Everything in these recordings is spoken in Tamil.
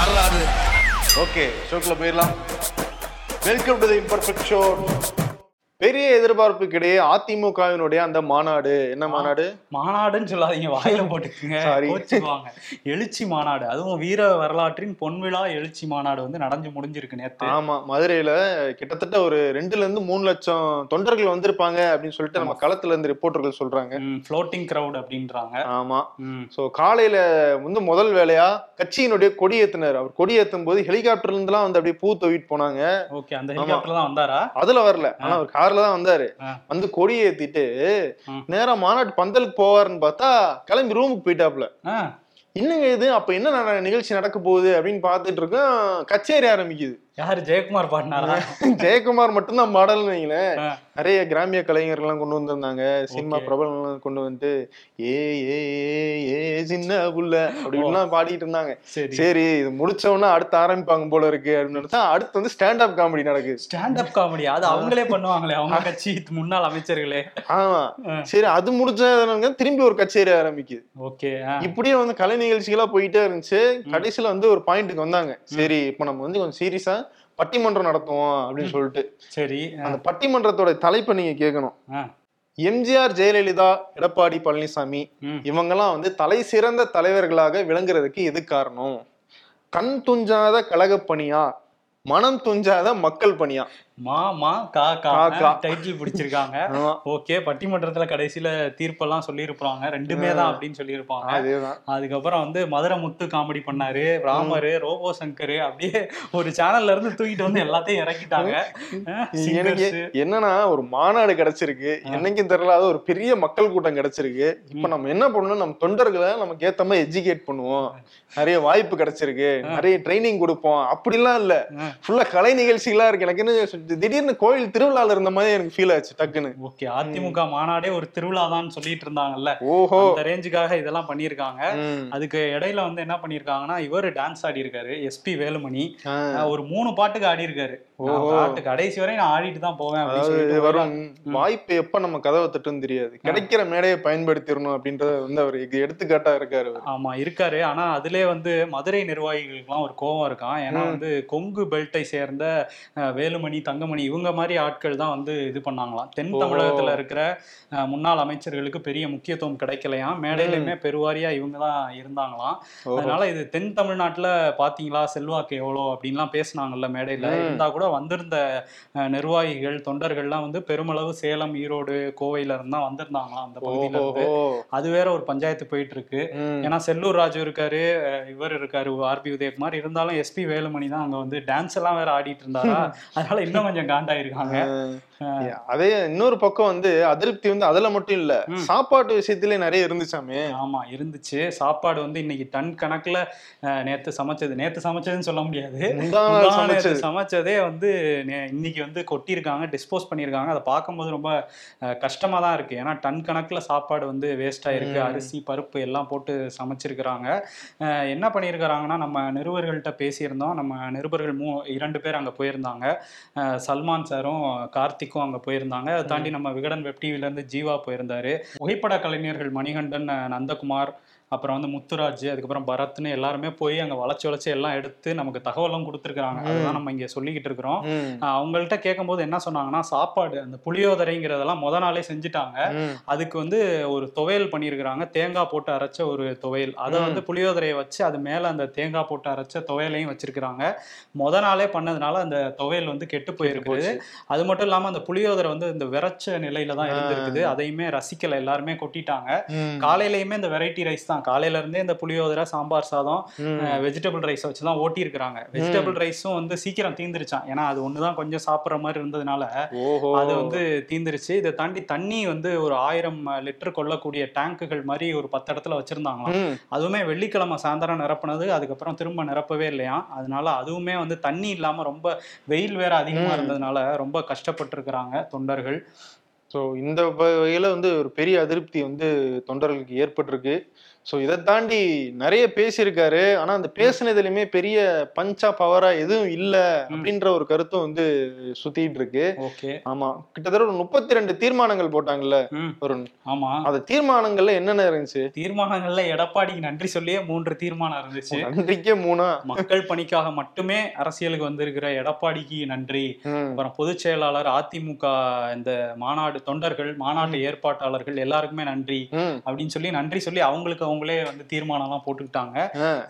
வரலாறு ஓகே ஷோக்குள்ள போயிடலாம். Welcome to the imperfect show பெரிய எதிர்பார்ப்புக்கிடையே அதிமுகவினுடைய அந்த மாநாடு என்ன மாநாடு? மாநாடுன்னு சொல்லாதீங்க வாயில போட்டுக்குங்க எழுச்சி மாநாடு அதுவும் வீர வரலாற்றின் பொன்விழா எழுச்சி மாநாடு வந்து நடந்து முடிஞ்சிருக்கு நேத்து. ஆமா மதுரையில கிட்டத்தட்ட ஒரு ரெண்டுல இருந்து மூணு லட்சம் தொண்டர்கள் வந்திருப்பாங்க அப்படின்னு சொல்லிட்டு நம்ம களத்துல இருந்து ரிப்போர்ட்டர்கள் சொல்றாங்க. ஃப்ளோட்டிங் கிரவுட் அப்படின்றாங்க. ஆமா. சோ காலையில வந்து முதல் வேலையா கட்சியினுடைய கொடியேத்தினர் அவர் கொடியேத்தும் போது ஹெலிகாப்டர்ல இருந்துலாம் வந்து அப்படியே பூ தூவிட்டு போனாங்க. ஓகே அந்த ஹெலிகாப்டர் தான் வந்தாரா? அதுல வரல. ஆனா அவர் கார்ல தான் வந்தாரு. வந்து கொடி ஏத்திட்டு. நேரா மாநாட்டு பந்தலுக்கு போவாருன்னு பார்த்தா கிளம்பி ரூமுக்கு போயிட்டாப்ல என்னங்க இது? அப்ப என்ன நிகழ்ச்சி நடக்க போகுது அப்படின்னு பார்த்துட்டு இருக்கோம் கச்சேரி ஆரம்பிக்குது. யாரு ஜெயக்குமார் பாடினாரா? ஜெயக்குமார் மட்டும்தான் மாடல்னு வைங்களேன். நிறைய கிராமிய கலைஞர்கள்லாம் கொண்டு வந்திருந்தாங்க. சினிமா. பிரபலங்கள்லாம் கொண்டு வந்துட்டு ஏ ஏ ஏ சின்ன புள்ள அப்படின்லாம் பாடிட்டு இருந்தாங்க. சரி. இது முடிச்ச உடனே அடுத்து ஆரம்பிப்பாங்க போல இருக்கு அப்படின்னு நினைச்சா அடுத்து வந்து ஸ்டாண்ட் அப் காமெடி நடக்குது. ஸ்டாண்ட் அப் காமெடி அது அவங்களே பண்ணுவாங்களே அவங்க கட்சி முன்னாள் அமைச்சர்களே. ஆமா. சரி அது முடிச்ச திரும்பி ஒரு கச்சேரி ஆரம்பிக்குது. ஓகே இப்படியே வந்து கலை நிகழ்ச்சிகளா போயிட்டே இருந்துச்சு. கடைசியில வந்து ஒரு பாயிண்ட்டுக்கு வந்தாங்க. சரி இப்போ நம்ம வந்து கொஞ்சம் சீரியஸா பட்டிமன்றம் நடத்துவோம் அப்படின்னு சொல்லிட்டு. சரி அந்த பட்டிமன்றத்தோட தலைப்பை நீங்க கேட்கணும் எம்ஜிஆர் ஜெயலலிதா எடப்பாடி பழனிசாமி. இவங்கெல்லாம் வந்து தலை சிறந்த தலைவர்களாக விளங்குறதுக்கு எது காரணம்? கண் துஞ்சாத கழகப் பணியா? மனம் துஞ்சாத மக்கள் பணியா? மா மா கா கா. கா. டைட்டில் பிடிச்சிருக்காங்க. ஓகே பட்டிமன்றத்துல கடைசியில தீர்ப்பெல்லாம் சொல்லியிருப்பாங்க. ரெண்டுமே தான் அப்படின்னு சொல்லியிருப்பாங்க. அதேதான். அதுக்கப்புறம் வந்து மதுரை முத்து காமெடி பண்ணாரு ராமரு ரோபோ சங்கர் அப்படியே ஒரு சேனல்ல இருந்து தூக்கிட்டு வந்து எல்லாத்தையும் இறக்கிட்டாங்க. எனக்கு. என்னன்னா ஒரு மாநாடு கிடைச்சிருக்கு. என்னைக்கும் தெரியலாத ஒரு பெரிய மக்கள் கூட்டம் கிடைச்சிருக்கு. இப்ப நம்ம என்ன பண்ணணும்? நம்ம தொண்டர்களை நமக்கு ஏத்த மாதிரி எஜுகேட் பண்ணுவோம். நிறைய வாய்ப்பு கிடைச்சிருக்கு. நிறைய ட்ரைனிங் கொடுப்போம். அப்படிலாம் இல்ல. ஃபுல்லா கலை நிகழ்ச்சிகளா இருக்கு. எனக்கு என்ன திடீர்னு கோயில் திருவிழால இருந்த மாதிரி எனக்கு ஃபீல் ஆச்சு டக்குன்னு. ஓகே அதிமுக மாநாடே ஒரு திருவிழா தான் சொல்லிட்டு இருந்தாங்கல்ல. ஓஹோ. அந்த ரேஞ்சுக்காக இதெல்லாம் பண்ணியிருக்காங்க. அதுக்கு இடையில வந்து என்ன பண்ணியிருக்காங்கன்னா இவர் டான்ஸ் ஆடி இருக்காரு எஸ்பி வேலுமணி. ஒரு மூணு பாட்டுக்கு ஆடி இருக்காரு. பாட்டு கடைசி வரை நான் ஆடிட்டு தான் போவேன் வரும். வாய்ப்பு எப்ப நம்ம கதவை தட்டுன்னு தெரியாது. கிடைக்கிற மேடையை பயன்படுத்திடணும் அப்படின்றத வந்து அவர் எடுத்துக்காட்டா இருக்காரு. ஆமா இருக்காரு. ஆனா அதுலயே வந்து மதுரை நிர்வாகிகளுக்குலாம் ஒரு கோவம் இருக்கான். ஏன்னா வந்து கொங்கு பெல்ட்டை சேர்ந்த வேலுமணி தங்கமணி இவங்க மாதிரி ஆட்கள் தான் வந்து இது பண்ணாங்களாம். தென். தமிழகத்துல இருக்கிற முன்னாள் அமைச்சர்களுக்கு பெரிய முக்கியத்துவம் கிடைக்கலையாம் மேடையிலுமே பெருவாரியா இவங்க தான் இருந்தாங்களாம். அதனால இது தென் தமிழ்நாட்டுல பாத்தீங்களா செல்வாக்கு எவ்வளோ அப்படின்லாம் பேசுனாங்கல்ல மேடையில. இருந்தா கூட வந்திருந்த நிர்வாகிகள் தொண்டர்கள்லாம் வந்து பெருமளவு சேலம் ஈரோடு கோவையில இருந்து வந்திருந்தாங்களாம் அந்த பகுதியில இருந்து. அது வேற ஒரு பஞ்சாயத்து போயிட்டு இருக்கு. ஏன்னா செல்லூர் ராஜு இருக்காரு இவர் இருக்காரு ஆர்பி உதயகுமார். இருந்தாலும் எஸ்பி வேலுமணி தான் அங்க வந்து டான்ஸ் எல்லாம் வேற ஆடிட்டு இருந்தாரா? அதனால இன்னும் கொஞ்சம் காண்டாயிருக்காங்க. அதே இன்னொரு பக்கம் வந்து அதிருப்தி வந்து அதுல மட்டும் இல்ல. சாப்பாட்டு விஷயத்திலே நிறைய இருந்துச்சாமே ஆமா இருந்துச்சு. சாப்பாடு வந்து இன்னைக்கு டன் கணக்குல நேத்து சமைச்சது. நேத்து சமைச்சதுன்னு சொல்ல முடியாது. சமைச்சது. வந்து நே- இன்னைக்கு வந்து கொட்டியிருக்காங்க டிஸ்போஸ் பண்ணியிருக்காங்க. அதை பார்க்கும்போது ரொம்ப கஷ்டமா தான் இருக்கு. ஏன்னா டன் கணக்குல சாப்பாடு வந்து வேஸ்ட் ஆயிருக்கு. அரிசி பருப்பு எல்லாம் போட்டு சமைச்சிருக்கிறாங்க. என்ன பண்ணியிருக்கிறாங்கன்னா நம்ம நிருபர்கள்ட்ட பேசியிருந்தோம். நம்ம நிருபர்கள் மூ இரண்டு பேர் அங்க போயிருந்தாங்க. சல்மான் சாரும் கார்த்திக்கும் அங்க போயிருந்தாங்க. அதை தாண்டி நம்ம விகடன் வெப் டிவில இருந்து ஜீவா போயிருந்தாரு. புகைப்பட கலைஞர்கள் மணிகண்டன் நந்தகுமார் அப்புறம் வந்து முத்துராஜ் அதுக்கப்புறம் பரத்னு எல்லாருமே போய் அங்க வளைச்சு வளைச்சு எல்லாம் எடுத்து நமக்கு தகவலும் கொடுத்துருக்காங்க அதுதான் நம்ம இங்க சொல்லிக்கிட்டு இருக்கிறோம். அவங்கள்ட்ட கேட்கும்போது என்ன சொன்னாங்கன்னா சாப்பாடு அந்த புளியோதரைங்கிறதெல்லாம் முத நாளே செஞ்சுட்டாங்க. அதுக்கு வந்து ஒரு துவையல் பண்ணியிருக்கிறாங்க. தேங்காய் போட்டு அரைச்ச ஒரு துவையல். அதை. வந்து புளியோதரையை வச்சு அது மேல அந்த தேங்காய் போட்டு அரைச்ச துவையலையும் வச்சிருக்கிறாங்க. முத நாளே பண்ணதுனால அந்த துவையல் வந்து கெட்டு போயிருக்குது. அது மட்டும் இல்லாம அந்த புளியோதரை வந்து இந்த விரைச்ச நிலையில தான். இருந்திருக்குது. அதையுமே ரசிக்கல. எல்லாருமே கொட்டிட்டாங்க. காலையிலயுமே இந்த வெரைட்டி ரைஸ் தான். காலையில இருந்தே இந்த புளியோதரை சாம்பார் சாதம். வெஜிடபிள் ரைஸ் வச்சு தான் ஓட்டி இருக்கிறாங்க வெஜிடபிள் ரைஸும் வந்து சீக்கிரம் தீந்துருச்சான் ஏன்னா அது ஒண்ணுதான் கொஞ்சம் சாப்பிட்ற மாதிரி இருந்ததுனால அது வந்து தீந்துருச்சு. இதை தாண்டி தண்ணி வந்து ஒரு ஆயிரம் லிட்டர் கொள்ளக்கூடிய டேங்குகள் மாதிரி ஒரு பத்து இடத்துல வச்சிருந்தாங்களாம். ம். அதுவுமே வெள்ளிக்கிழமை சாயந்தரம் நிரப்புனது அதுக்கப்புறம் திரும்ப நிரப்பவே இல்லையாம் அதனால அதுவுமே வந்து தண்ணி இல்லாம ரொம்ப வெயில் வேற அதிகமா. இருந்ததுனால ரொம்ப கஷ்டப்பட்டிருக்கிறாங்க தொண்டர்கள். ஸோ இந்த வகையில வந்து ஒரு பெரிய அதிருப்தி வந்து தொண்டர்களுக்கு ஏற்பட்டிருக்கு. சோ இதை தாண்டி நிறைய பேசியிருக்காரு. ஆனா அந்த பேசுனதுலயுமே பெரிய பஞ்சா பவரா எதுவும் இல்ல அப்படின்ற ஒரு கருத்தும் வந்து சுத்திட்டு இருக்கு ஓகே. ஆமா. கிட்டத்தட்ட ஒரு முப்பத்தி ரெண்டு தீர்மானங்கள் போட்டாங்கல்ல ஒரு ஆமா. அந்த தீர்மானங்கள்ல என்னென்ன இருந்துச்சு? தீர்மானங்கள்ல எடப்பாடிக்கு நன்றி சொல்லியே மூன்று தீர்மானம் இருந்துச்சு. நன்றிக்கே மூணா? மக்கள் பணிக்காக மட்டுமே அரசியலுக்கு வந்திருக்கிற எடப்பாடிக்கு நன்றி. அப்புறம் பொதுச் செயலாளர் அதிமுக இந்த மாநாடு தொண்டர்கள் மாநாட்டு ஏற்பாட்டாளர்கள் எல்லாருக்குமே நன்றி. அப்படின்னு சொல்லி நன்றி சொல்லி அவங்களுக்கு அவங்களே வந்து தீர்மானம்லாம் போட்டுக்கிட்டாங்க.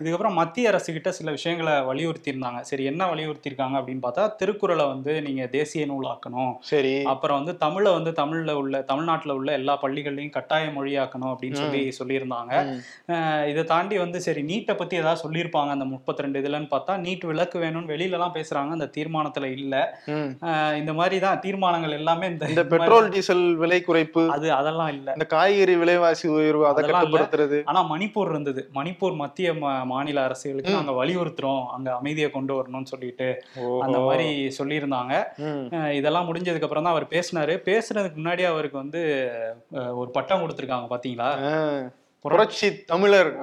இதுக்கப்புறம் மத்திய அரசு கிட்ட சில விஷயங்களை வலியுறுத்தி இருந்தாங்க சரி என்ன வலியுறுத்தியிருக்காங்க அப்படின்னு பார்த்தா திருக்குறளை வந்து நீங்க தேசிய நூலாக்கணும். சரி. அப்புறம் வந்து தமிழை வந்து தமிழ்ல உள்ள தமிழ்நாட்டுல உள்ள எல்லா பள்ளிகள்லையும் கட்டாய மொழியாக்கணும் அப்படின்னு சொல்லி சொல்லியிருந்தாங்க. இதை தாண்டி வந்து சரி நீட்டை பத்தி ஏதாவது சொல்லியிருப்பாங்க அந்த முப்பத்தி ரெண்டு இதுலன்னு பார்த்தா நீட் விலக்கு வேணும்னு வெளியில எல்லாம் பேசுறாங்க அந்த தீர்மானத்துல இல்ல. இந்த மாதிரி தான் தீர்மானங்கள் எல்லாமே இந்த பெட்ரோல் டீசல் விலை குறைப்பு அது அதெல்லாம் இல்ல. இந்த காய்கறி விலைவாசி உயர்வு அதை. கட்டுப்படுத்துறது. ஆனா மணிப்பூர் இருந்தது. மணிப்பூர் மத்திய மாநில அரசுகளுக்கு நாங்க வலியுறுத்துறோம். அங்க அமைதியை கொண்டு வரணும்னு சொல்லிட்டு அந்த. மாதிரி சொல்லியிருந்தாங்க. இதெல்லாம் முடிஞ்சதுக்கு அப்புறம் தான் அவர் பேசினாரு. பேசுனதுக்கு முன்னாடி அவருக்கு வந்து ஒரு பட்டம் கொடுத்திருக்காங்க பாத்தீங்களா. புரட்சி தமிழர்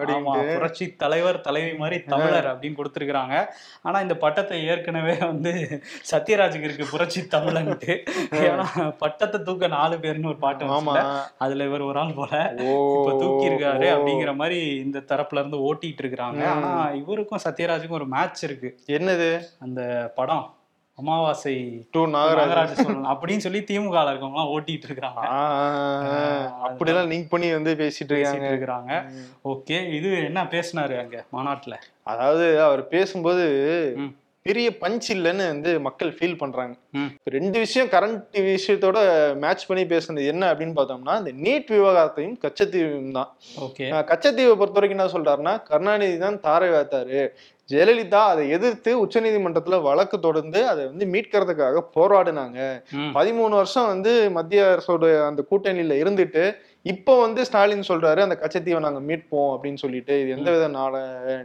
புரட்சி தலைவர் தலைவி மாதிரி தமிழர் அப்படின்னு கொடுத்திருக்காங்க ஆனா இந்த பட்டத்தை ஏற்கனவே வந்து சத்யராஜுக்கு இருக்கு புரட்சி தமிழன்ட்டு. ஏன்னா பட்டத்தை தூக்க நாலு பேர்னு ஒரு பாட்டு ஆமா. அதுல இவர் ஒரு ஆள் போல இப்ப தூக்கி இருக்காரு. அப்படிங்கிற மாதிரி இந்த தரப்புல இருந்து ஓட்டிட்டு இருக்கிறாங்க. ஆனா இவருக்கும் சத்யராஜுக்கும் ஒரு மேட்ச் இருக்கு. என்னது? அந்த படம். அமாவாசை டூ நாகராஜ். சொல்லணும். அப்படின்னு சொல்லி திமுக இருக்கவங்க ஓட்டிட்டு இருக்காங்க. அப்படிலாம் லிங்க் பண்ணி வந்து பேசிட்டு இருக்காங்க. இருக்கிறாங்க. ஓகே இது என்ன பேசினாரு அங்க மாநாட்டுல? அதாவது அவர் பேசும்போது. பெரிய பஞ்ச் இல்லைன்னு வந்து மக்கள் ஃபீல் பண்றாங்க. ரெண்டு விஷயம் கரண்ட் விஷயத்தோட மேட்ச் பண்ணி பேசுனது என்ன அப்படின்னு பார்த்தோம்னா இந்த நீட் விவகாரத்தையும் கச்சத்தீவும் தான் கச்சத்தீவை பொறுத்த வரைக்கும் என்ன சொல்றாருன்னா கருணாநிதி தான் தாரை வாத்தாரு ஜெயலலிதா அதை எதிர்த்து உச்சநீதிமன்றத்துல வழக்கு தொடர்ந்து அதை வந்து மீட்கிறதுக்காக போராடினாங்க. பதிமூணு வருஷம் வந்து மத்திய அரசோட அந்த கூட்டணியில இருந்துட்டு இப்போ வந்து ஸ்டாலின் சொல்றாரு அந்த கச்சத்தீவை நாங்க மீட்போம் அப்படின்னு சொல்லிட்டு இது எந்த வித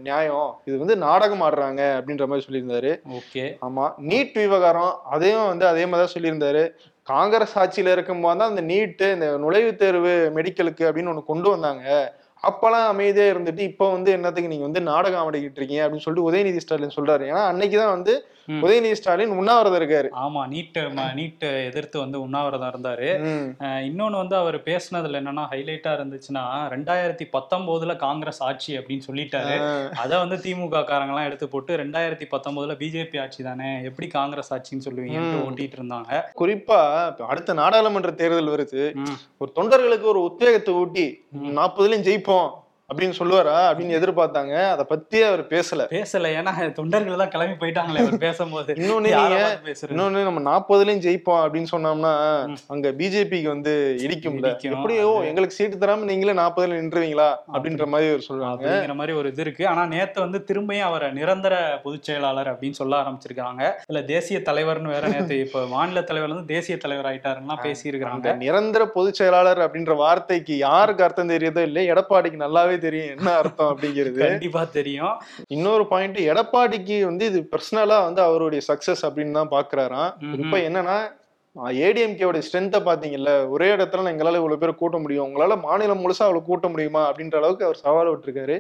நியாயம்? இது வந்து நாடகம் ஆடுறாங்க அப்படின்ற மாதிரி சொல்லியிருந்தாரு. ஓகே. ஆமா நீட் விவகாரம் அதையும் வந்து அதே மாதிரி தான் சொல்லியிருந்தாரு. காங்கிரஸ் ஆட்சியில இருக்கும்போது தான் அந்த நீட்டு இந்த நுழைவுத் தேர்வு மெடிக்கலுக்கு அப்படின்னு ஒண்ணு கொண்டு வந்தாங்க. அப்பெல்லாம் அமைதியாக இருந்துட்டு இப்போ வந்து என்னத்துக்கு நீங்கள் வந்து நாடகம் ஆடிக்கிட்டு இருக்கீங்க அப்படின்னு சொல்லிட்டு உதயநிதி ஸ்டாலின் சொல்கிறாரு ஏன்னா அன்னைக்கு தான் வந்து உதயநிதி ஸ்டாலின் உண்ணாவிரதம் இருக்காரு. ஆமா நீட் நீட் எதிர்த்து வந்து உண்ணாவிரதம் இருந்தாரு. இன்னொன்னு வந்து அவர் பேசுனதுல என்னன்னா ஹைலைட்டா இருந்துச்சுன்னா ரெண்டாயிரத்தி பத்தொன்பதுல காங்கிரஸ் ஆட்சி அப்படின்னு சொல்லிட்டாரு. அதை வந்து திமுக காரங்க எல்லாம் எடுத்து போட்டு ரெண்டாயிரத்தி பத்தொன்பதுல பிஜேபி ஆட்சி தானே எப்படி காங்கிரஸ் ஆட்சின்னு சொல்லுவீங்கன்னு ம். ஓட்டிட்டு இருந்தாங்க. குறிப்பா அடுத்த நாடாளுமன்ற தேர்தல் வருது. ஒரு தொண்டர்களுக்கு ஒரு உத்வேகத்தை ஊட்டி நாற்பதுலயும் ஜெயிப்போம். அப்படின்னு சொல்லுவாரா அப்படின்னு எதிர்பார்த்தாங்க. அதை பத்தி அவர் பேசல. பேசல. ஏன்னா தொண்டர்கள் தான் கிளம்பி போயிட்டாங்களே அவர் பேசும்போது. இன்னொன்னு? இன்னொன்னு நம்ம நாற்பதுலயும் ஜெயிப்போம் அப்படின்னு சொன்னோம்னா. அங்க பிஜேபிக்கு வந்து இடிக்கும். எப்படியோ எங்களுக்கு சீட்டு தராம நீங்களே நாற்பதுல நின்றுவீங்களா அப்படின்ற மாதிரி அவர் சொல்றாங்க. அப்படிங்கிற மாதிரி ஒரு இது இருக்கு. ஆனா நேத்து வந்து திரும்பியும் அவரை நிரந்தர பொதுச் செயலாளர் அப்படின்னு சொல்ல ஆரம்பிச்சிருக்காங்க இல்ல தேசிய தலைவர்னு வேற நேத்து இப்ப மாநில தலைவர் வந்து தேசிய தலைவர் ஆயிட்டாருன்னா பேசி அந்த இருக்கிறாங்க நிரந்தர பொதுச் செயலாளர் அப்படின்ற வார்த்தைக்கு யாருக்கு அர்த்தம் தெரியுதோ இல்லையோ எடப்பாடிக்கு நல்லாவே தெரியும் என்ன அர்த்தம் அப்படிங்கிறது. கண்டிப்பா தெரியும். இன்னொரு பாயிண்ட் எடப்பாடிக்கு வந்து இது பர்சனலா வந்து அவருடைய சக்சஸ் அப்படின்னு தான் பாக்குறாராம். இப்ப என்னன்னா ஏடிஎம்கேவோட ஸ்ட்ரென்த்தை பாத்தீங்கல்ல ஒரே இடத்துல எங்களால இவ்வளவு பேர் கூட்ட முடியும் உங்களால மாநிலம் முழுசா அவ்வளவு கூட்ட முடியுமா அப்படின்ற அளவுக்கு அவர் சவால் விட்டுருக்காரு.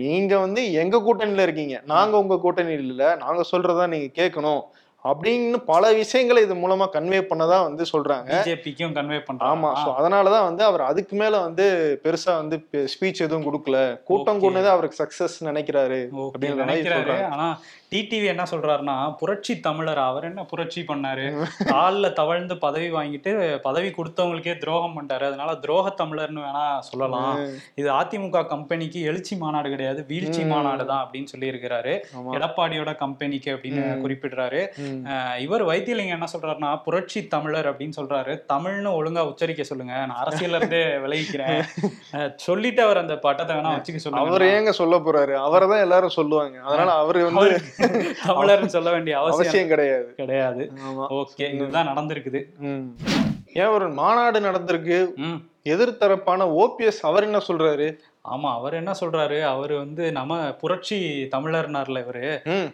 நீங்க வந்து எங்க கூட்டணியில இருக்கீங்க? நாங்க உங்க கூட்டணியில் இல்ல நாங்க சொல்றதா நீங்க கேட்கணும் அப்படின்னு பல விஷயங்களை இது மூலமா கன்வே பண்ணதா வந்து சொல்றாங்க. பிஜேபிக்கும் கன்வே ஆமா பண்றாங்க சோ அதனாலதான் வந்து அவர் அதுக்கு மேல வந்து பெருசா வந்து ஸ்பீச் எதுவும் கொடுக்கல. கூட்டம். கூடனே அவருக்கு சக்சஸ் நினைக்கிறாரு மாதிரி நினைக்கிறாரு. ஆனா டிடிவி என்ன சொல்றாருன்னா புரட்சி தமிழர் அவர் என்ன புரட்சி பண்ணாரு? கால்ல தவழ்ந்து பதவி வாங்கிட்டு பதவி கொடுத்தவங்களுக்கே துரோகம் பண்ணிட்டாரு. அதனால துரோக தமிழர்னு வேணா சொல்லலாம். இது அதிமுக கம்பெனிக்கு எழுச்சி மாநாடு கிடையாது. வீழ்ச்சி. மாநாடு தான் அப்படின்னு சொல்லி இருக்கிறாரு ஆமா. எடப்பாடியோட கம்பெனிக்கு அப்படின்னு. குறிப்பிடுறாரு. இவர் வைத்தியலிங்கம் என்ன சொல்றாருன்னா புரட்சி தமிழர் அப்படின்னு சொல்றாரு. தமிழ்னு ஒழுங்கா உச்சரிக்க சொல்லுங்க. நான் அரசியல்ல இருந்தே விலகிக்கிறேன். அஹ் சொல்லிட்டு அவர் அந்த பட்டத்தை வேணா வச்சுக்க அவர் சொல்லுங்க ஏங்க சொல்ல போறாரு? அவரை தான் எல்லாரும் சொல்லுவாங்க. அதனால அவரு வந்து தமிழர்னு சொல்ல வேண்டிய அவசியம் கிடையாது. கிடையாது. ஓகே இதுதான் நடந்திருக்குது. ஏன் ஒரு மாநாடு நடந்திருக்கு? எதிர்த்தரப்பான ஓபிஎஸ் அவர் என்ன சொல்றாரு? ஆமா அவர் என்ன சொல்றாரு? அவர் வந்து நம்ம புரட்சி தமிழர்னார்ல இவரு.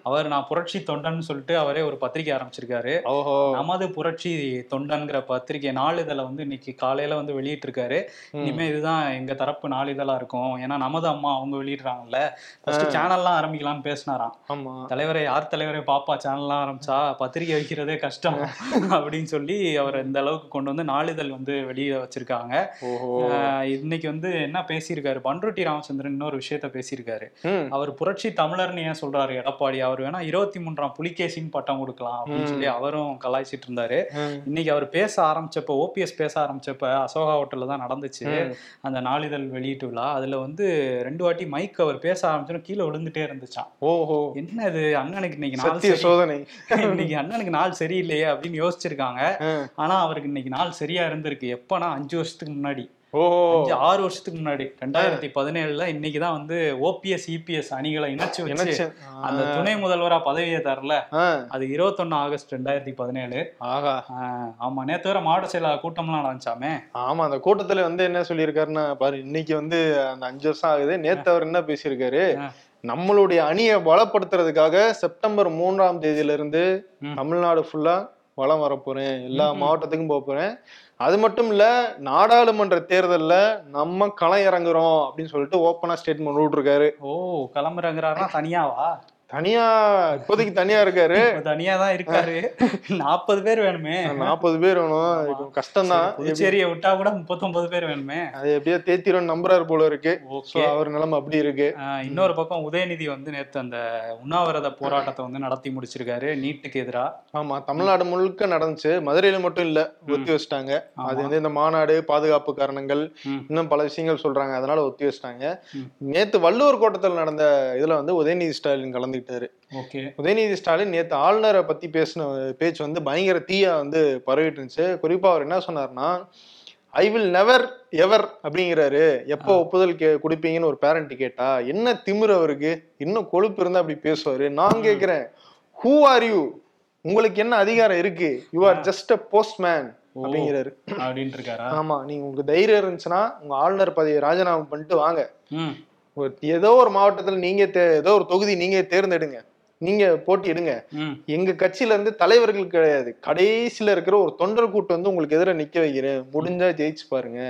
அவர் நான் புரட்சி தொண்டன் சொல்லிட்டு அவரே ஒரு பத்திரிகை ஆரம்பிச்சிருக்காரு. ஓஹோ. நமது புரட்சி தொண்டன்கிற பத்திரிகை நாளிதழை வந்து இன்னைக்கு காலையில வந்து வெளியிட்டிருக்காரு. ம். இனிமே இதுதான் எங்க தரப்பு நாளிதழா இருக்கும். ஏன்னா நமது அம்மா அவங்க வெளியிடுறாங்கல்ல. ஃபர்ஸ்ட் சேனல்லாம் ஆரம்பிக்கலாம்னு பேசினாராம். தலைவரை யார் தலைவரை பாப்பா சேனல்லாம் ஆரம்பிச்சா பத்திரிகை வைக்கிறதே கஷ்டம் அப்படின்னு சொல்லி அவர் இந்த அளவுக்கு கொண்டு வந்து நாளிதழ் வந்து வெளியே வச்சிருக்காங்க. இன்னைக்கு வந்து என்ன பேசியிருக்காரு? பண்ருட்டி ராமச்சந்திரன் இன்னொரு விஷயத்த பேசியிருக்காரு. அவர் புரட்சி தமிழர்னு ஏன் சொல்றாரு எடப்பாடி? அவர் வேணா இருபத்தி மூன்றாம் புலிகேசின்னு பட்டம் கொடுக்கலாம் அப்படின்னு சொல்லி அவரும் கலாய்ச்சிட்டு இருந்தாரு. இன்னைக்கு அவர் பேச ஆரம்பிச்சப்ப ஓபிஎஸ் பேச ஆரம்பிச்சப்ப அசோகா ஹோட்டல்ல தான் நடந்துச்சு. அந்த நாளிதழ் வெளியீட்டு விழா. அதுல வந்து ரெண்டு வாட்டி மைக் அவர் பேச ஆரம்பிச்சோன்னு கீழே விழுந்துட்டே இருந்துச்சான் ஓஹோ. என்ன இது? அண்ணனுக்கு இன்னைக்கு நாள் சோதனை. இன்னைக்கு அண்ணனுக்கு நாள் சரியில்லையே அப்படின்னு யோசிச்சிருக்காங்க. ஆனா அவருக்கு இன்னைக்கு நாள் சரியா இருந்திருக்கு. எப்பனா அஞ்சு வருஷத்துக்கு முன்னாடி. அஞ்சு ஆறு வருஷத்துக்கு முன்னாடி. ரெண்டாயிரத்தி பதினேழுல இன்னைக்குதான் வந்து ஓபிஎஸ் இபிஎஸ் அணிகளை இணைச்சு வச்சு அந்த துணை முதல்வரா பதவியை தரல. அது இருபத்தொன்னு ஆகஸ்ட் ரெண்டாயிரத்தி பதினேழு. ஆகா ஆஹ் ஆமா நேத்து வர மாவட்ட செயலாளர் கூட்டம்லாம் நடந்துச்சாமே. ஆமா அந்த கூட்டத்துல வந்து என்ன சொல்லியிருக்காருன்னா பாரு இன்னைக்கு வந்து அந்த அஞ்சு வருஷம் ஆகுது. நேத்து அவர் என்ன பேசியிருக்காரு. நம்மளுடைய அணியை பலப்படுத்துறதுக்காக செப்டம்பர் மூன்றாம் தேதியில இருந்து ம். தமிழ்நாடு ஃபுல்லா வளம் வரப்போறேன் எல்லா மாவட்டத்துக்கும் போக போறேன். அது மட்டும் இல்ல நாடாளுமன்ற தேர்தல்ல நம்ம களம் இறங்குறோம் அப்படின்னு சொல்லிட்டு ஓப்பனா ஸ்டேட்மெண்ட் விட்டுருக்காரு ஓ கிளம்புறங்கிறாருன்னா தனியாவா? தனியா இப்போதைக்கு தனியா இருக்காரு. தனியா தான் இருக்காரு. நாற்பது பேர் வேணுமே. நாற்பது பேர் வேணும். இது கஷ்டம்தான். புதுச்சேரியை விட்டா கூட முப்பத்தொன்பது பேர் வேணுமே. அது எப்படியோ தேத்திரும் நம்புறாரு போல இருக்கு. அவர் நிலைமை அப்படி இருக்கு. இன்னொரு பக்கம் உதயநிதி வந்து நேத்து அந்த உண்ணாவிரத போராட்டத்தை வந்து நடத்தி முடிச்சிருக்காரு நீட்டுக்கு எதிரா. ஆமா தமிழ்நாடு முழுக்க நடந்துச்சு. மதுரையில மட்டும் இல்ல ஒத்தி வச்சிட்டாங்க. அது வந்து இந்த மாநாடு பாதுகாப்பு காரணங்கள். இன்னும் பல விஷயங்கள் சொல்றாங்க. அதனால ஒத்தி வச்சிட்டாங்க. நேத்து வள்ளுவர் கோட்டத்தில் நடந்த இதுல வந்து உதயநிதி ஸ்டாலின் கலந்துக்கிட்டாரு ஓகே. உதயநிதி ஸ்டாலின் நேத்து ஆளுநரை பத்தி பேசின பேச்சு வந்து பயங்கர தீயா வந்து பரவிட்டு இருந்துச்சு குறிப்பா அவர் என்ன சொன்னாருன்னா ஐ வில் நெவர் எவர் அப்படிங்கிறாரு. எப்போ ஒப்புதல் கே கொடுப்பீங்கன்னு ஒரு பேரண்ட் கேட்டா என்ன திமிரு அவருக்கு? இன்னும் கொழுப்பு இருந்தா அப்படி பேசுவாரு. நான் கேக்குறேன். ஹூ ஆர் யூ உங்களுக்கு என்ன அதிகாரம் இருக்கு? You are just a postman. அப்படிங்கிறாரு. அப்படின்ட்டு இருக்காரா? ஆமா. நீங்க உங்களுக்கு தைரியம் இருந்துச்சுன்னா உங்க ஆளுநர் பதவியை ராஜினாமா பண்ணிட்டு வாங்க. ஏதோ ஒரு மாவட்டத்துல நீங்க ஏதோ ஒரு தொகுதி நீங்க தேர்ந்தெடுங்க. நீங்க போட்டியிடுங்க. எங்க கட்சியில இருந்து தலைவர்கள் கிடையாது. கடைசியில இருக்கிற ஒரு தொண்டர் கூட்டம் வந்து உங்களுக்கு எதிராக நிக்க வைக்கிறேன். முடிஞ்சா ஜெயிச்சு பாருங்க.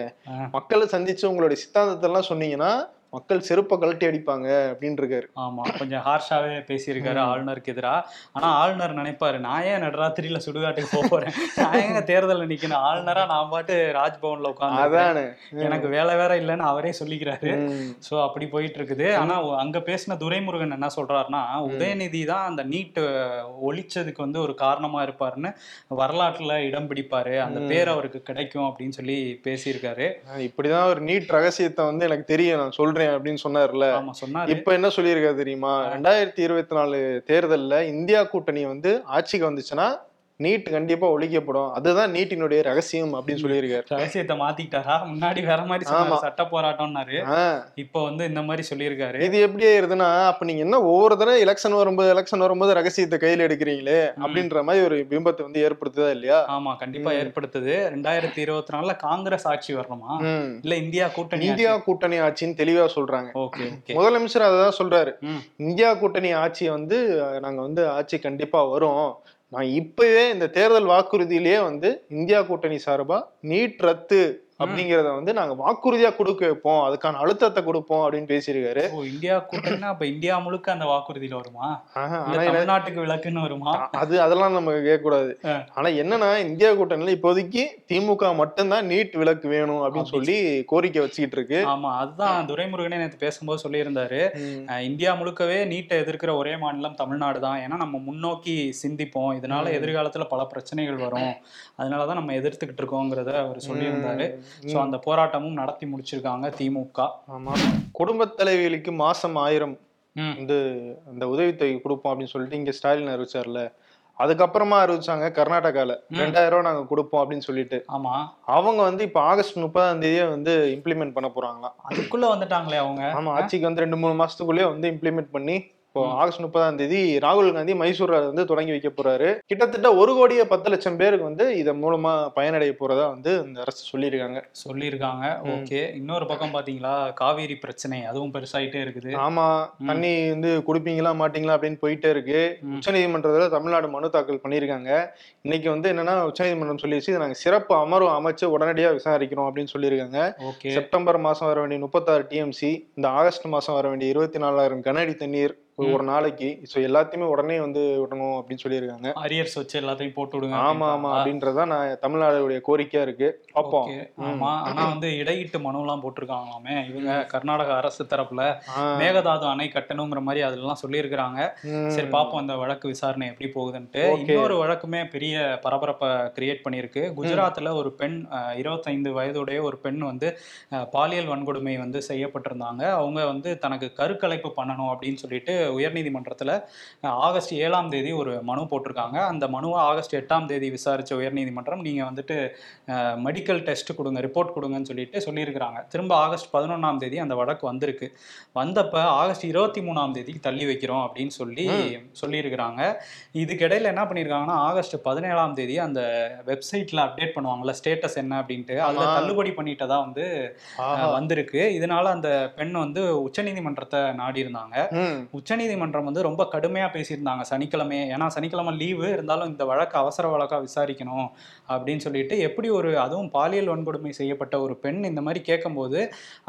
மக்களை சந்திச்சு உங்களுடைய சித்தாந்தத்தை எல்லாம் சொன்னீங்கன்னா மக்கள் செருப்பை கழட்டி அடிப்பாங்க அப்படின்னு இருக்காரு ஆமா கொஞ்சம் ஹார்ஷாவே பேசியிருக்காரு ஆளுநருக்கு எதிரா. ஆனா ஆளுநர் நினைப்பாரு நான் ஏன் நடுராத்திரியில சுடுகாட்டுக்கு போக போறேன்? நான் ஏங்க தேர்தல்ல நிக்கணும்? ஆளுநரா நான் பாட்டு ராஜ்பவன்ல உட்காந்து அதானே. எனக்கு வேலை வேற இல்லைன்னு அவரே சொல்லிக்கிறாரு. சோ அப்படி போயிட்டு இருக்குது ஆனா அங்க பேசின துரைமுருகன் என்ன சொல்றாருன்னா உதயநிதி தான் அந்த நீட் ஒழிச்சதுக்கு வந்து ஒரு காரணமா இருப்பாருன்னு வரலாற்றுல இடம் பிடிப்பாரு. அந்த பேர் அவருக்கு கிடைக்கும் அப்படின்னு சொல்லி பேசியிருக்காரு. இப்படிதான் ஒரு நீட் ரகசியத்தை வந்து எனக்கு தெரியும். நான் சொல்றேன். அப்படின்னு சொன்னார்ல. இப்ப என்ன சொல்லியிருக்காரு தெரியுமா? ரெண்டாயிரத்தி இருபத்தி நாலு தேர்தல்ல இந்தியா கூட்டணி வந்து ஆட்சிக்கு வந்துச்சுன்னா நீட் கண்டிப்பா ஒழிக்கப்படும். அதுதான் நீட்டினுடைய ரகசியம் அப்படின்னு சொல்லியிருக்காரு. ரகசியத்தை மாத்திக்கிட்டாரா? முன்னாடி வேற மாதிரி. சட்ட போராட்டம்னாரு. இப்போ வந்து இந்த மாதிரி சொல்லியிருக்காரு. இது எப்படி ஆயிருதுன்னா அப்ப நீங்க என்ன ஒவ்வொரு தடவை எலெக்ஷன் வரும்போது எலெக்ஷன் வரும்போது ரகசியத்தை கையில எடுக்கிறீங்களே அப்படின்ற மாதிரி ஒரு பிம்பத்தை வந்து ஏற்படுத்துதா இல்லையா? ஆமா கண்டிப்பா ஏற்படுத்துது. ரெண்டாயிரத்தி இருபத்தி நாலுல காங்கிரஸ் ஆட்சி வரணுமா. இல்ல இந்தியா கூட்டணி இந்தியா கூட்டணி ஆட்சின்னு தெளிவா சொல்றாங்க. ஓகே முதலமைச்சர் அததான் சொல்றாரு. இந்தியா கூட்டணி ஆட்சி வந்து நாங்க வந்து ஆட்சி கண்டிப்பா வரும். நான் இப்பவே இந்த தேர்தல் வாக்குறுதியிலேயே வந்து இந்தியா கூட்டணி சார்பாக நீட் ரத்து அப்படிங்கறத வந்து நாங்க வாக்குறுதியா கொடுக்க வைப்போம். அதுக்கான அழுத்தத்தை கொடுப்போம் அப்படின்னு பேசியிருக்காரு. இந்தியா கூட்டணினா அப்ப இந்தியா முழுக்க அந்த வாக்குறுதியில வருமா? தமிழ்நாட்டுக்கு விளக்குன்னு வருமா? அது அதெல்லாம் நம்ம கேட்க கூடாது ஆ. ஆனா என்னன்னா இந்தியா கூட்டணியில இப்போதைக்கு திமுக மட்டும்தான் நீட் விலக்கு வேணும் அப்படின்னு சொல்லி கோரிக்கை வச்சுக்கிட்டு இருக்கு. ஆமா அதுதான் துரைமுருகனே நேற்று பேசும்போது சொல்லியிருந்தாரு. இந்தியா முழுக்கவே நீட்டை எதிர்க்கிற ஒரே மாநிலம் தமிழ்நாடு தான். ஏன்னா நம்ம முன்னோக்கி சிந்திப்போம். இதனால எதிர்காலத்துல பல பிரச்சனைகள் வரும். அதனாலதான் நம்ம எதிர்த்துக்கிட்டு இருக்கோங்கிறத அவர் சொல்லியிருந்தாரு. சோ அந்த போராட்டமும் நடத்தி முடிச்சிருக்காங்க திமுக. ஆமா. குடும்ப தலைவிகளுக்கு மாசம் ஆயிரம். வந்து அந்த உதவித்தொகை கொடுப்போம் அப்படின்னு சொல்லிட்டு இங்க ஸ்டாலின் அறிவிச்சார்ல. அதுக்கப்புறமா அறிவிச்சாங்க கர்நாடகால. ரெண்டாயிரம் ரூபாய் நாங்க கொடுப்போம் அப்படின்னு சொல்லிட்டு. ஆமா. அவங்க வந்து இப்ப ஆகஸ்ட் முப்பதாம் தேதியே வந்து இம்ப்ளிமெண்ட் பண்ண போறாங்களாம். அதுக்குள்ள வந்துட்டாங்களே அவங்க. ஆமா ஆட்சிக்கு வந்து ரெண்டு மூணு மாசத்துக்குள்ளேயே வந்து இம்ப்ளிமெண்ட் பண்ணி இப்போ ஆகஸ்ட் முப்பதாம் தேதி ராகுல் காந்தி மைசூர்ல வந்து தொடங்கி வைக்க போறாரு. கிட்டத்தட்ட ஒரு கோடியே பத்து லட்சம் பேருக்கு வந்து இதன் மூலமா பயனடைய போறதா வந்து இந்த அரசு சொல்லியிருக்காங்க. சொல்லியிருக்காங்க. ஓகே. இன்னொரு பக்கம் பாத்தீங்களா? காவேரி பிரச்சனை அதுவும் பெருசாயிட்டே இருக்குது. ஆமா. தண்ணி வந்து குடிப்பீங்களா மாட்டீங்களா அப்படின்னு போயிட்டே இருக்கு. உச்சநீதிமன்றத்துல தமிழ்நாடு மனு தாக்கல் பண்ணியிருக்காங்க. இன்னைக்கு வந்து என்னன்னா உச்சநீதிமன்றம் சொல்லிடுச்சு இதை நாங்க சிறப்பு அமர்வு அமைச்சு உடனடியா விசாரிக்கிறோம் அப்படின்னு சொல்லியிருக்காங்க. செப்டம்பர் மாசம் வர வேண்டிய முப்பத்தாறு டிஎம்சி இந்த ஆகஸ்ட் மாசம் வர வேண்டிய இருபத்தி நாலாயிரம் கனஅடி தண்ணீர் ஒரு- நாளைக்கு. ஸோ எல்லாத்தையுமே உடனே வந்து விடணும் அப்படின்னு சொல்லியிருக்காங்க. அரியர்ஸ் வச்சு எல்லாத்தையும் போட்டு விடுங்க ஆமா ஆமா? அப்படின்றதான் நான் தமிழ்நாடுடைய கோரிக்கையா இருக்கு. பார்ப்போம் ஓகே. ஆமா. ஆனா வந்து இடையிட்டு மனுலாம் போட்டிருக்காங்களாமே. இவங்க கர்நாடக அரசு தரப்புல மேகதாது அணை கட்டணுங்கிற மாதிரி அதெல்லாம் சொல்லியிருக்கிறாங்க. சரி பாப்போம் அந்த வழக்கு விசாரணை எப்படி போகுதுன்ட்டு. இன்னொரு வழக்குமே பெரிய பரபரப்பை கிரியேட் பண்ணியிருக்கு. குஜராத்ல ஒரு பெண் 25 வயதுடைய ஒரு பெண் வந்து பாலியல் வன்கொடுமை வந்து செய்யப்பட்டிருந்தாங்க. அவங்க வந்து தனக்கு கருக்கலைப்பு பண்ணணும் அப்படின்னு சொல்லிட்டு உயர்நீதிமன்றத்துல ஆகஸ்ட் ஏழாம் தேதி ஒரு மனு போட்டிருக்காங்க. அந்த மனுவை ஆகஸ்ட் எட்டாம் தேதி விசாரிச்ச உயர்நீதிமன்றம் நீங்க வந்துட்டு மெடிக்கல் டெஸ்ட் கொடுங்க ரிப்போர்ட் கொடுங்கன்னு சொல்லிட்டு சொல்லியிருக்கிறாங்க. திரும்ப ஆகஸ்ட் பதினொன்றாம் தேதி அந்த வழக்கு வந்திருக்கு. வந்தப்ப ஆகஸ்ட் இருபத்தி மூணாம் தேதிக்கு தள்ளி வைக்கிறோம் அப்படின்னு சொல்லி சொல்லியிருக்கிறாங்க. இதுக்கிடையில என்ன பண்ணியிருக்காங்கன்னா ஆகஸ்ட் பதினேழாம் தேதி அந்த வெப்சைட்ல அப்டேட் பண்ணுவாங்கல்ல ஸ்டேட்டஸ் என்ன அப்படின்ட்டு அதுல. தள்ளுபடி பண்ணிட்டதா வந்து வந்திருக்கு. இதனால அந்த பெண் வந்து உச்சநீதிமன்றத்தை நாடி இருந்தாங்க ம். உச்சநீதிமன்றம் வந்து ரொம்ப கடுமையா பேசியிருந்தாங்க. சனிக்கிழமை ஏன்னா சனிக்கிழமை லீவு இருந்தாலும் இந்த வழக்கு அவசர வழக்கா விசாரிக்கணும் அப்படின்னு சொல்லிட்டு எப்படி ஒரு அதுவும் பாலியல் வன்கொடுமை செய்யப்பட்ட ஒரு பெண் இந்த மாதிரி கேட்கும்போது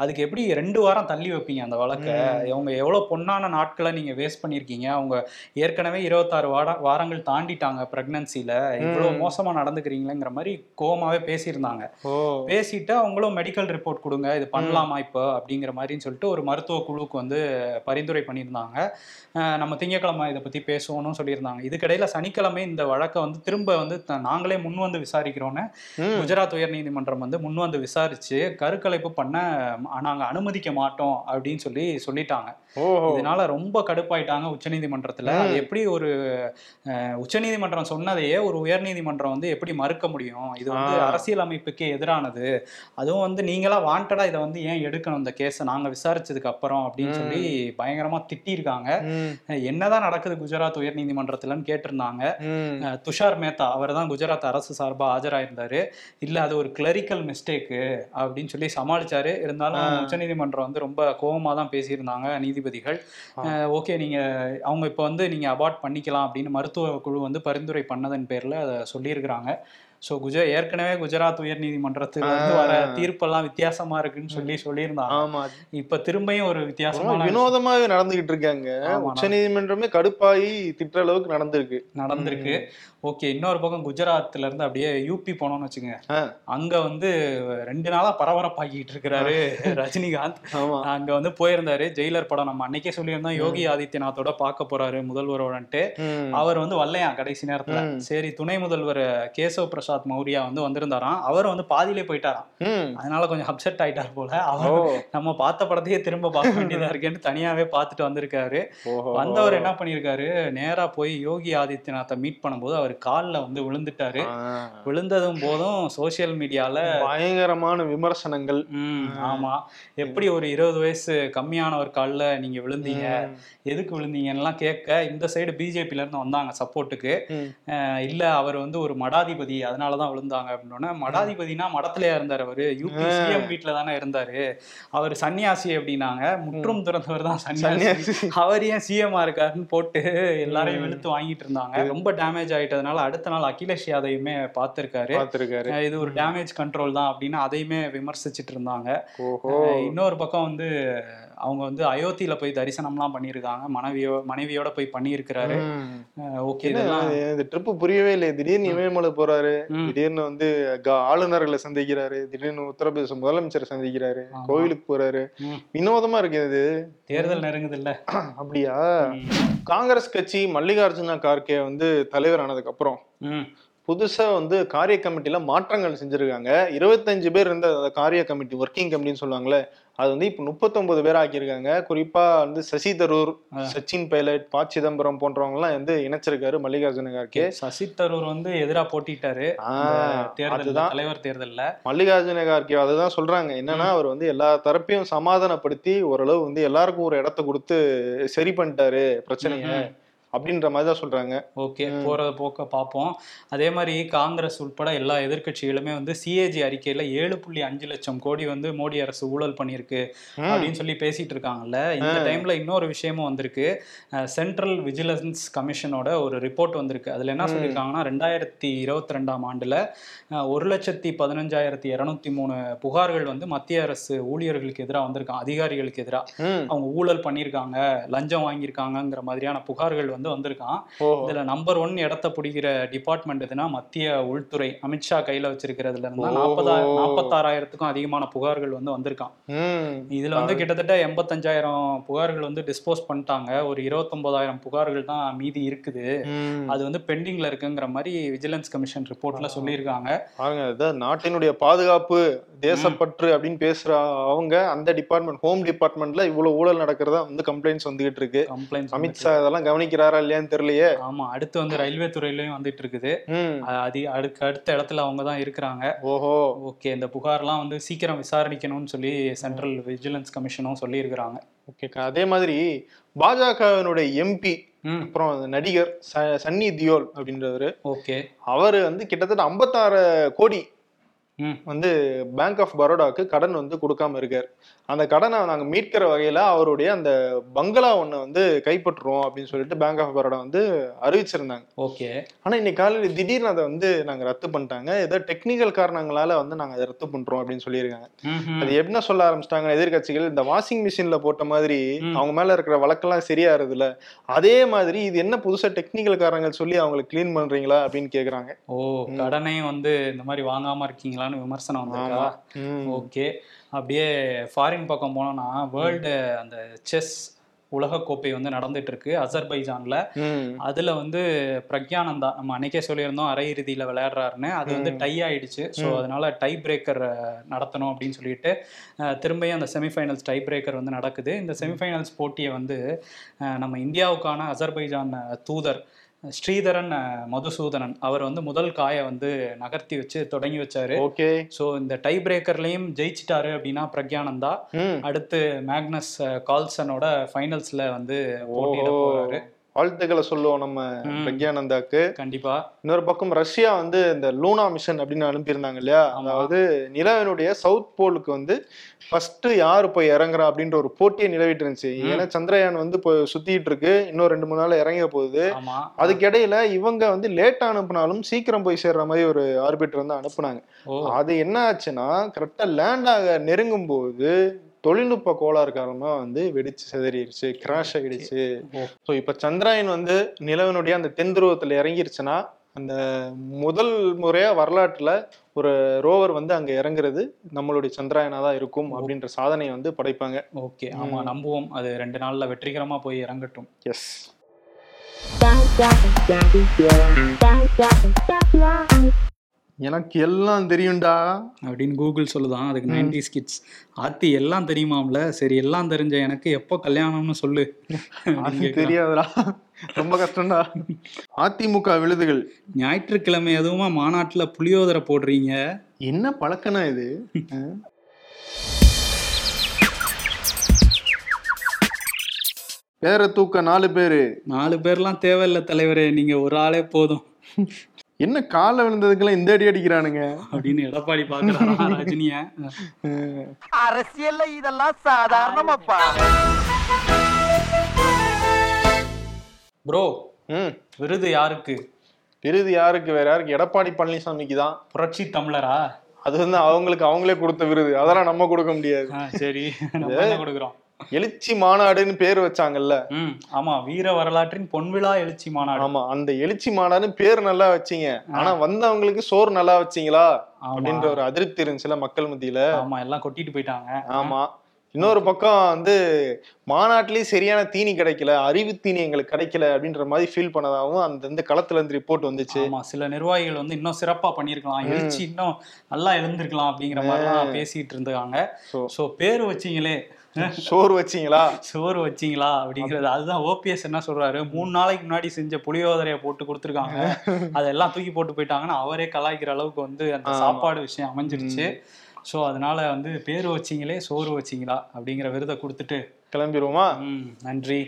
அதுக்கு எப்படி ரெண்டு வாரம் தள்ளி வைப்பீங்க அந்த வழக்கை? அவங்க எவ்வளவு பொன்னான நாட்களை நீங்க வேஸ்ட் பண்ணியிருக்கீங்க? அவங்க ஏற்கனவே இருபத்தாறு வார வாரங்கள் தாண்டிட்டாங்க பிரெக்னன்சில இவ்வளவு மோசமா நடந்துக்கிறீங்களேங்கிற மாதிரி கோவமாவே பேசியிருந்தாங்க. பேசிட்டு அவங்களும் மெடிக்கல் ரிப்போர்ட் கொடுங்க இது பண்ணலாமா இப்போ? அப்படிங்கிற மாதிரின்னு சொல்லிட்டு ஒரு மருத்துவ குழுவுக்கு வந்து பரிந்துரை பண்ணியிருந்தாங்க. நம்ம திங்கக்கிழமை இதை பத்தி பேசுவோம்னு சொல்லியிருந்தாங்க. இதுக்கிடையில சனிக்கிழமை இந்த வழக்கை வந்து திரும்ப வந்து நாங்களே முன் வந்து விசாரிக்கிறோன்னு. குஜராத் உயர்நீதிமன்றம் வந்து முன் வந்து விசாரிச்சு கருக்கலைப்பு பண்ண அஹ், நாங்க அனுமதிக்க மாட்டோம் அப்படின்னு சொல்லி சொல்லிட்டாங்க. இதனால ரொம்ப கடுப்பாயிட்டாங்க உச்சநீதிமன்றத்துல. அது எப்படி ஒரு உச்சநீதிமன்றம் சொன்னதையே ஒரு உயர்நீதிமன்றம் வந்து எப்படி மறுக்க முடியும்? இது வந்து. அரசியல் அமைப்புக்கு எதிரானது. அதுவும் வந்து நீங்களா வாண்டடா இதை வந்து ஏன் எடுக்கணும் இந்த கேஸை? நாங்க விசாரிச்சதுக்கு அப்புறம் அப்படின்னு சொல்லி பயங்கரமா திட்டியிருக்காங்க. அஹ், என்னதான் நடக்குது குஜராத் உயர்நீதிமன்றத்துலன்னு கேட்டிருந்தாங்க. ம். அஹ், துஷார் மேத்தா அவர் தான் குஜராத் அரசு சார்பா ஆஜராயிருந்தாரு. இல்ல அது ஒரு கிளரிக்கல் மிஸ்டேக்கு அப்படின்னு சொல்லி சமாளிச்சாரு. இருந்தாலும். உச்சநீதிமன்றம் வந்து ரொம்ப கோவமா தான் பேசியிருந்தாங்க நீதிபதிகள். ஓகே நீங்க அவங்க இப்போ வந்து நீங்க அபார்ட் பண்ணிக்கலாம் அப்படின்னு மருத்துவ குழு வந்து பரிந்துரை பண்ணதன் பேர்ல அதை சொல்லியிருக்கிறாங்க. ஸோ குஜ ஏற்கனவே குஜராத் உயர்நீதிமன்றத்துல இருந்து வர ஆ. தீர்ப்பெல்லாம் வித்தியாசமா இருக்குன்னு சொல்லி சொல்லியிருந்தாங்க. ஆமா. இப்ப திரும்பியும் ஒரு ரொம்ப வித்தியாசமான வினோதமாவே நடந்துகிட்டு இருக்காங்க. உச்ச நீதிமன்றமே கடுப்பாயி திட்டுற அளவுக்கு நடந்திருக்கு. நடந்திருக்கு. ஓகே இன்னொரு பக்கம் குஜராத்ல இருந்து அப்படியே யூபி போனோம்னு வச்சுங்க. அங்க வந்து ரெண்டு நாளா பரபரப்பாக்கிட்டு இருக்கிறாரு ரஜினிகாந்த். அங்க வந்து போயிருந்தாரு ஜெயிலர் படம் நம்ம அன்னைக்கே சொல்லியிருந்தோம். யோகி ஆதித்யநாத்தோட பார்க்க போறாரு முதல்வரோடன்ட்டு. அவர் வந்து வரலையா கடைசி நேரத்துல. சரி துணை முதல்வர் கேசவ் பிரசாத் மௌரியா வந்து வந்திருந்தாராம். அவர் வந்து பாதியிலே போயிட்டாராம். அதனால கொஞ்சம் அப்செட் ஆயிட்டார் போல. அவர் நம்ம பார்த்த படத்தையே திரும்ப பார்க்க வேண்டியதா இருக்கேன்னு தனியாவே பார்த்துட்டு வந்திருக்காரு. வந்தவர் என்ன பண்ணியிருக்காரு? நேரா போய் யோகி ஆதித்யநாத்தை மீட் பண்ணும்போது அவர் கால்ல வந்து விழுந்துட்டாரு. விழுந்ததும் போதும் சோஷியல் மீடியால பயங்கரமான விமர்சனங்கள். ஆமா. எப்படி ஒரு இருபது வயசு கம்மியான ஒரு கால்ல நீங்க விழுந்தீங்க. எதுக்கு விழுந்தீங்கலாம் கேட்க இந்த சைடு பிஜேபில இருந்து வந்தாங்க சப்போர்ட்டுக்கு. இல்ல அவர் வந்து ஒரு மடாதிபதி அதனாலதான் விழுந்தாங்க அப்படின்னா மடாதிபதினா மடத்திலேயா இருந்தார் அவரு. யூபி சிஎம் வீட்டுல தானே இருந்தாரு. அவர் சன்னியாசி அப்படின்னாங்க. முற்றும் துறந்தவர் தான் சன்னியாசி. அவர் ஏன் சிஎம்ஆ இருக்காருன்னு போட்டு எல்லாரையும் வெளுத்து வாங்கிட்டு இருந்தாங்க. ரொம்ப டேமேஜ் ஆயிட்டதுனால அடுத்த நாள் அகிலேஷ் யாதையுமே பார்த்திருக்காரு. பார்த்திருக்காரு. இது ஒரு டேமேஜ் கண்ட்ரோல் தான் அப்படின்னு அதையுமே விமர்சிச்சிட்டு இருந்தாங்க. இன்னொரு பக்கம் வந்து அவங்க வந்து அயோத்தியில போய் தரிசனம்லாம் பண்ணியிருக்காங்க. மனைவியோ மனைவியோட போய் பண்ணியிருக்கிறாரு. ஓகே இந்த ட்ரிப் புரியவே இல்லை திடீர்னு இமயமலை போறாரு. திடீர்னு வந்து ஆளுநர்களை சந்திக்கிறாரு. திடீர்னு உத்தரப்பிரதேச முதலமைச்சரை சந்திக்கிறாரு. கோவிலுக்கு போறாரு. வினோதமா இருக்கு இது. தேர்தல் நெருங்குது இல்ல அப்படியா காங்கிரஸ் கட்சி மல்லிகார்ஜுன கார்கே வந்து தலைவர் ஆனதுக்கு அப்புறம் புதுசா வந்து காரிய கமிட்டில மாற்றங்கள் செஞ்சிருக்காங்க. இருபத்தஞ்சு பேர் இருந்த காரிய கமிட்டி ஒர்க்கிங் கமிட்டின்னு சொல்லுவாங்கல்ல அது வந்து இப்ப முப்பத்தொன்பது பேர் ஆக்கியிருக்காங்க. குறிப்பா வந்து சசி தரூர் சச்சின் பைலட் ப சிதம்பரம் போன்றவங்க எல்லாம் வந்து இணைச்சிருக்காரு மல்லிகார்ஜுன கார்கே. சசி தரூர் வந்து எதிரா போட்டிட்டாரு. ஆஹ் தேர்தல் தலைவர் தேர்தல்ல. மல்லிகார்ஜுன கார்கே அதுதான் சொல்றாங்க. என்னன்னா அவர் வந்து எல்லா தரப்பையும் சமாதானப்படுத்தி ஓரளவு வந்து எல்லாருக்கும் ஒரு இடத்த கொடுத்து சரி பண்ணிட்டாரு பிரச்சனைய. அப்படின்ற மாதிரி தான் சொல்றாங்க. ஓகே போறத போக்க பார்ப்போம் அதே மாதிரி காங்கிரஸ் உட்பட எல்லா எதிர்க்கட்சிகளுமே வந்து சிஏஜி அறிக்கையில ஏழு புள்ளி அஞ்சு லட்சம் கோடி வந்து மோடி அரசு ஊழல் பண்ணியிருக்கு அப்படின்னு சொல்லி பேசிட்டு இருக்காங்கல்ல. இந்த டைம்ல இன்னொரு விஷயமும் வந்திருக்கு. சென்ட்ரல் விஜிலன்ஸ் கமிஷனோட ஒரு ரிப்போர்ட் வந்திருக்கு. அதுல என்ன சொல்லியிருக்காங்கன்னா ரெண்டாயிரத்தி இருபத்தி ரெண்டாம் ஆண்டுல ஒரு லட்சத்தி பதினஞ்சாயிரத்தி இருநூத்தி மூணு புகார்கள் வந்து மத்திய அரசு ஊழியர்களுக்கு எதிராக வந்திருக்காங்க. அதிகாரிகளுக்கு எதிராக அவங்க ஊழல் பண்ணியிருக்காங்க லஞ்சம் வாங்கியிருக்காங்கிற மாதிரியான புகார்கள் வந்து வந்திருக்கான். ஓஹோ. இதுல நம்பர் ஒன் இடத்த பிடிக்கிற டிபார்ட்மெண்ட் எதுனா மத்திய உள்துறை அமித்ஷா கையில வச்சிருக்கிறதுல இருந்தா ஓஹோ. நாற்பதா நாற்பத்தாறாயிரத்துக்கும் அதிகமான புகார்கள் வந்து வந்திருக்கான். இதுல வந்து கிட்டத்தட்ட எண்பத்தஞ்சாயிரம் புகார்கள் வந்து டிஸ்போஸ் பண்ணிட்டாங்க. ஒரு இருபத்தொன்பதாயிரம் புகார்கள் தான் மீதி இருக்குது. அது வந்து பெண்டிங்ல இருக்குங்கிற மாதிரி விஜிலன்ஸ் கமிஷன் ரிப்போர்ட்ல சொல்லியிருக்காங்க. நாட்டினுடைய பாதுகாப்பு தேசப்பற்று அப்படின்னு பேசுற அவங்க அந்த டிபார்ட்மெண்ட் ஹோம் டிபார்ட்மெண்ட்ல இவ்வளவு ஊழல் நடக்கிறதா வந்து கம்ப்ளைண்ட்ஸ் வந்துகிட்டு இருக்கு. அமித்ஷா இதெல்லாம் கவனிக்கிறாரா இல்லையான்னு தெரியலையே. ஆமா அடுத்து வந்து ரயில்வே துறையிலயும் வந்துட்டு இருக்குது அது அடுக்கு அடுத்த இடத்துல அவங்க தான் இருக்கிறாங்க. ஓஹோ. ஓகே இந்த புகார்லாம் வந்து சீக்கிரம் விசாரணிக்கணும்னு சொல்லி சென்ட்ரல் விஜிலன்ஸ் கமிஷனும் சொல்லியிருக்கிறாங்க. ஓகேக்கா அதே மாதிரி பாஜகவினுடைய எம்பி அப்புறம் நடிகர் சன்னி தியோல் அப்படின்றவரு. ஓகே. அவரு வந்து கிட்டத்தட்ட 56 கோடி வந்து பேங்க் ஆஃப் பரோடாவுக்கு கடன் வந்து கொடுக்காம இருக்காரு. அந்த கடனை நாங்க மீட்கிற வகையில அவருடைய அந்த பங்களா ஒண்ணை வந்து கைப்பற்றுறோம் அப்படின்னு சொல்லிட்டு பேங்க் ஆஃப் பரோடா வந்து அறிவிச்சிருந்தாங்க. ஓகே. ஆனா இன்னைக்கு காலையில திடீர்னு அதை வந்து நாங்க ரத்து பண்ணிட்டாங்க. ஏதோ டெக்னிக்கல் காரணங்களால வந்து நாங்க அதை ரத்து பண்றோம் அப்படின்னு சொல்லியிருக்காங்க. அது என்ன சொல்ல ஆரம்பிச்சிட்டாங்க எதிர்க்கட்சிகள் இந்த வாஷிங் மிஷின்ல போட்ட மாதிரி. அவங்க மேல இருக்கிற வழக்கெல்லாம் இல்ல அதே மாதிரி இது என்ன புதுசா டெக்னிக்கல் காரணங்கள் சொல்லி அவங்களை க்ளீன் பண்றீங்களா அப்படின்னு கேக்குறாங்க. ஓ கடனையும் வந்து இந்த மாதிரி வாங்காம இருக்கீங்களான்னு விமர்சனம் வந்திருக்கா. ஓகே. அப்படியே ஃபாரின் பக்கம் போனோம்னா வேர்ல்டு அந்த செஸ் உலகக்கோப்பை வந்து நடந்துட்டு இருக்கு அசர்பைஜான்ல. அதுல வந்து பிரக்யானந்தா நம்ம அன்னைக்கே சொல்லியிருந்தோம் அரையிறுதியில விளையாடுறாருன்னு. அது வந்து டை ஆயிடுச்சு. ஸோ அதனால டை பிரேக்கர் நடத்தணும் அப்படின்னு சொல்லிட்டு திரும்பியும் அந்த செமிஃபைனல்ஸ் டை பிரேக்கர் வந்து நடக்குது. இந்த செமிஃபைனல்ஸ் போட்டியை வந்து நம்ம இந்தியாவுக்கான அசர்பைஜான் தூதர் ஸ்ரீதரன் மதுசூதனன். அவர் வந்து முதல் காயை வந்து நகர்த்தி வச்சு தொடங்கி வச்சாரு. ஓகே. ஸோ இந்த டை பிரேக்கர்லையும் ஜெயிச்சிட்டாரு அப்படின்னா பிரக்யானந்தா. அடுத்து மேக்னஸ் கால்சனோட ஃபைனல்ஸ்ல வந்து போட்டியிட. போறாரு. வாழ்த்துக்களை சொல்லுவோம் நம்ம. பிரக்யானந்தாக்கு. கண்டிப்பா. இன்னொரு பக்கம் ரஷ்யா வந்து இந்த லூனா மிஷன் அப்படின்னு அனுப்பியிருந்தாங்க இல்லையா. அதாவது நிலவினுடைய சவுத் போலுக்கு வந்து ஃபர்ஸ்ட் யாரு போய் இறங்குறா அப்படின்ற ஒரு போட்டியை நிலவிட்டு இருந்துச்சு ஏன்னா சந்திரயான் வந்து இப்போ சுத்திட்டு இருக்கு. இன்னும் ரெண்டு மூணு நாள் இறங்க போகுது. ஆமா. அதுக்கு இடையில இவங்க வந்து லேட்டா அனுப்புனாலும் சீக்கிரம் போய் சேர்ற மாதிரி ஒரு ஆர்பிட்டர் வந்து அனுப்புனாங்க. அது என்ன ஆச்சுன்னா கரெக்டா லேண்ட் ஆக நெருங்கும் போது தொழில்நுட்ப கோளாறு காரணமா வந்து வெடிச்சு சிதறிடுச்சு கிராஷ் ஆகிடுச்சு. ஸோ இப்ப சந்திராயன் வந்து நிலவினுடைய அந்த தென் துருவத்துல இறங்கிருச்சுன்னா அந்த முதல் முறையா வரலாற்றுல ஒரு ரோவர் வந்து அங்க இறங்குறது நம்மளுடைய சந்திராயனா தான் இருக்கும் அப்படின்ற சாதனையை வந்து படைப்பாங்க. ஓகே. ஆமா நம்புவோம். அது ரெண்டு நாள்ல வெற்றிகரமா போய் இறங்கட்டும். எஸ் எனக்கு எல்லாம் தெரியும்டா. அப்படின்னு கூகுள் சொல்லுதான். அதுக்கு நைன்டி கிட்ஸ் ஆத்தி எல்லாம் தெரியுமாம்ல? சரி எல்லாம் தெரிஞ்ச எனக்கு எப்போ கல்யாணம்னு சொல்லு. தெரியாதுடா. ரொம்ப கஷ்டம்டா. அதிமுக விழுதுகள். ஞாயிற்றுக்கிழமை எதுவுமா மாநாட்டுல புளியோதரை போடுறீங்க? என்ன பழக்கனா இது? பேரை தூக்க நாலு பேரு. நாலு பேர்லாம் தேவையில்ல தலைவரே. நீங்க ஒரு ஆளே போதும். என்ன காலை விழுந்ததுக்கெல்லாம் இந்த அடி அடிக்கிறானுங்க? அப்படின்னு எடப்பாடி பாக்குறாரா ரஜினிய அரசியல்ல இதெல்லாம் சாதாரணமாப்பா. ப்ரோ ம். விருது யாருக்கு? விருது யாருக்கு? வேற யாருக்கு? எடப்பாடி பழனிசாமிக்கு தான். புரட்சி தமிழரா? அது வந்து அவங்களுக்கு அவங்களே கொடுத்த விருது. அதெல்லாம் நம்ம கொடுக்க முடியாது. சரி. கொடுக்குறோம்? எழுச்சி மாநாடுன்னு பேர் வச்சாங்கல்ல. ஆமா வீர வரலாற்றின் பொன்விழா எழுச்சி மாநாடு. ஆமா அந்த எழுச்சி மாநாடுன்னு பேர் நல்லா வச்சீங்க. ஆனா வந்தவங்களுக்கு சோறு நல்லா வச்சீங்களா. அப்படின்ற ஒரு அதிருப்தி இருந்துச்சுல மக்கள் மத்தியில. ஆமா எல்லாம் கொட்டிட்டு போயிட்டாங்க. ஆமா. இன்னொரு பக்கம் வந்து மாநாட்டிலேயே சரியான தீனி கிடைக்கல அறிவு தீனி எங்களுக்கு கிடைக்கல அப்படின்ற மாதிரி ஃபீல் பண்ணதாகவும் அந்த இந்த களத்துல இருந்து ரிப்போர்ட் வந்துச்சு. ஆமா சில நிர்வாகிகள் வந்து இன்னும் சிறப்பா பண்ணியிருக்கலாம். எழுச்சி இன்னும் நல்லா எழுந்திருக்கலாம் அப்படிங்கிற மாதிரிலாம் பேசிட்டு இருந்தாங்க. ஸோ பேர் வச்சீங்களே. சோறு வச்சீங்களா? சோறு வச்சீங்களா? அப்படிங்கிறது. அதுதான் ஓபிஎஸ் என்ன சொல்றாரு? மூணு நாளைக்கு முன்னாடி செஞ்ச புளியோதரையை போட்டு கொடுத்துருக்காங்க. அதெல்லாம் தூக்கி போட்டு போயிட்டாங்கன்னு அவரே கலாய்க்கிற அளவுக்கு வந்து அந்த. சாப்பாடு விஷயம் அமைஞ்சிருச்சு. ஸோ அதனால வந்து பேர் வச்சீங்களே சோறு வச்சீங்களா? அப்படிங்கிற விருதை கொடுத்துட்டு கிளம்பிடுவோமா ம், நன்றி.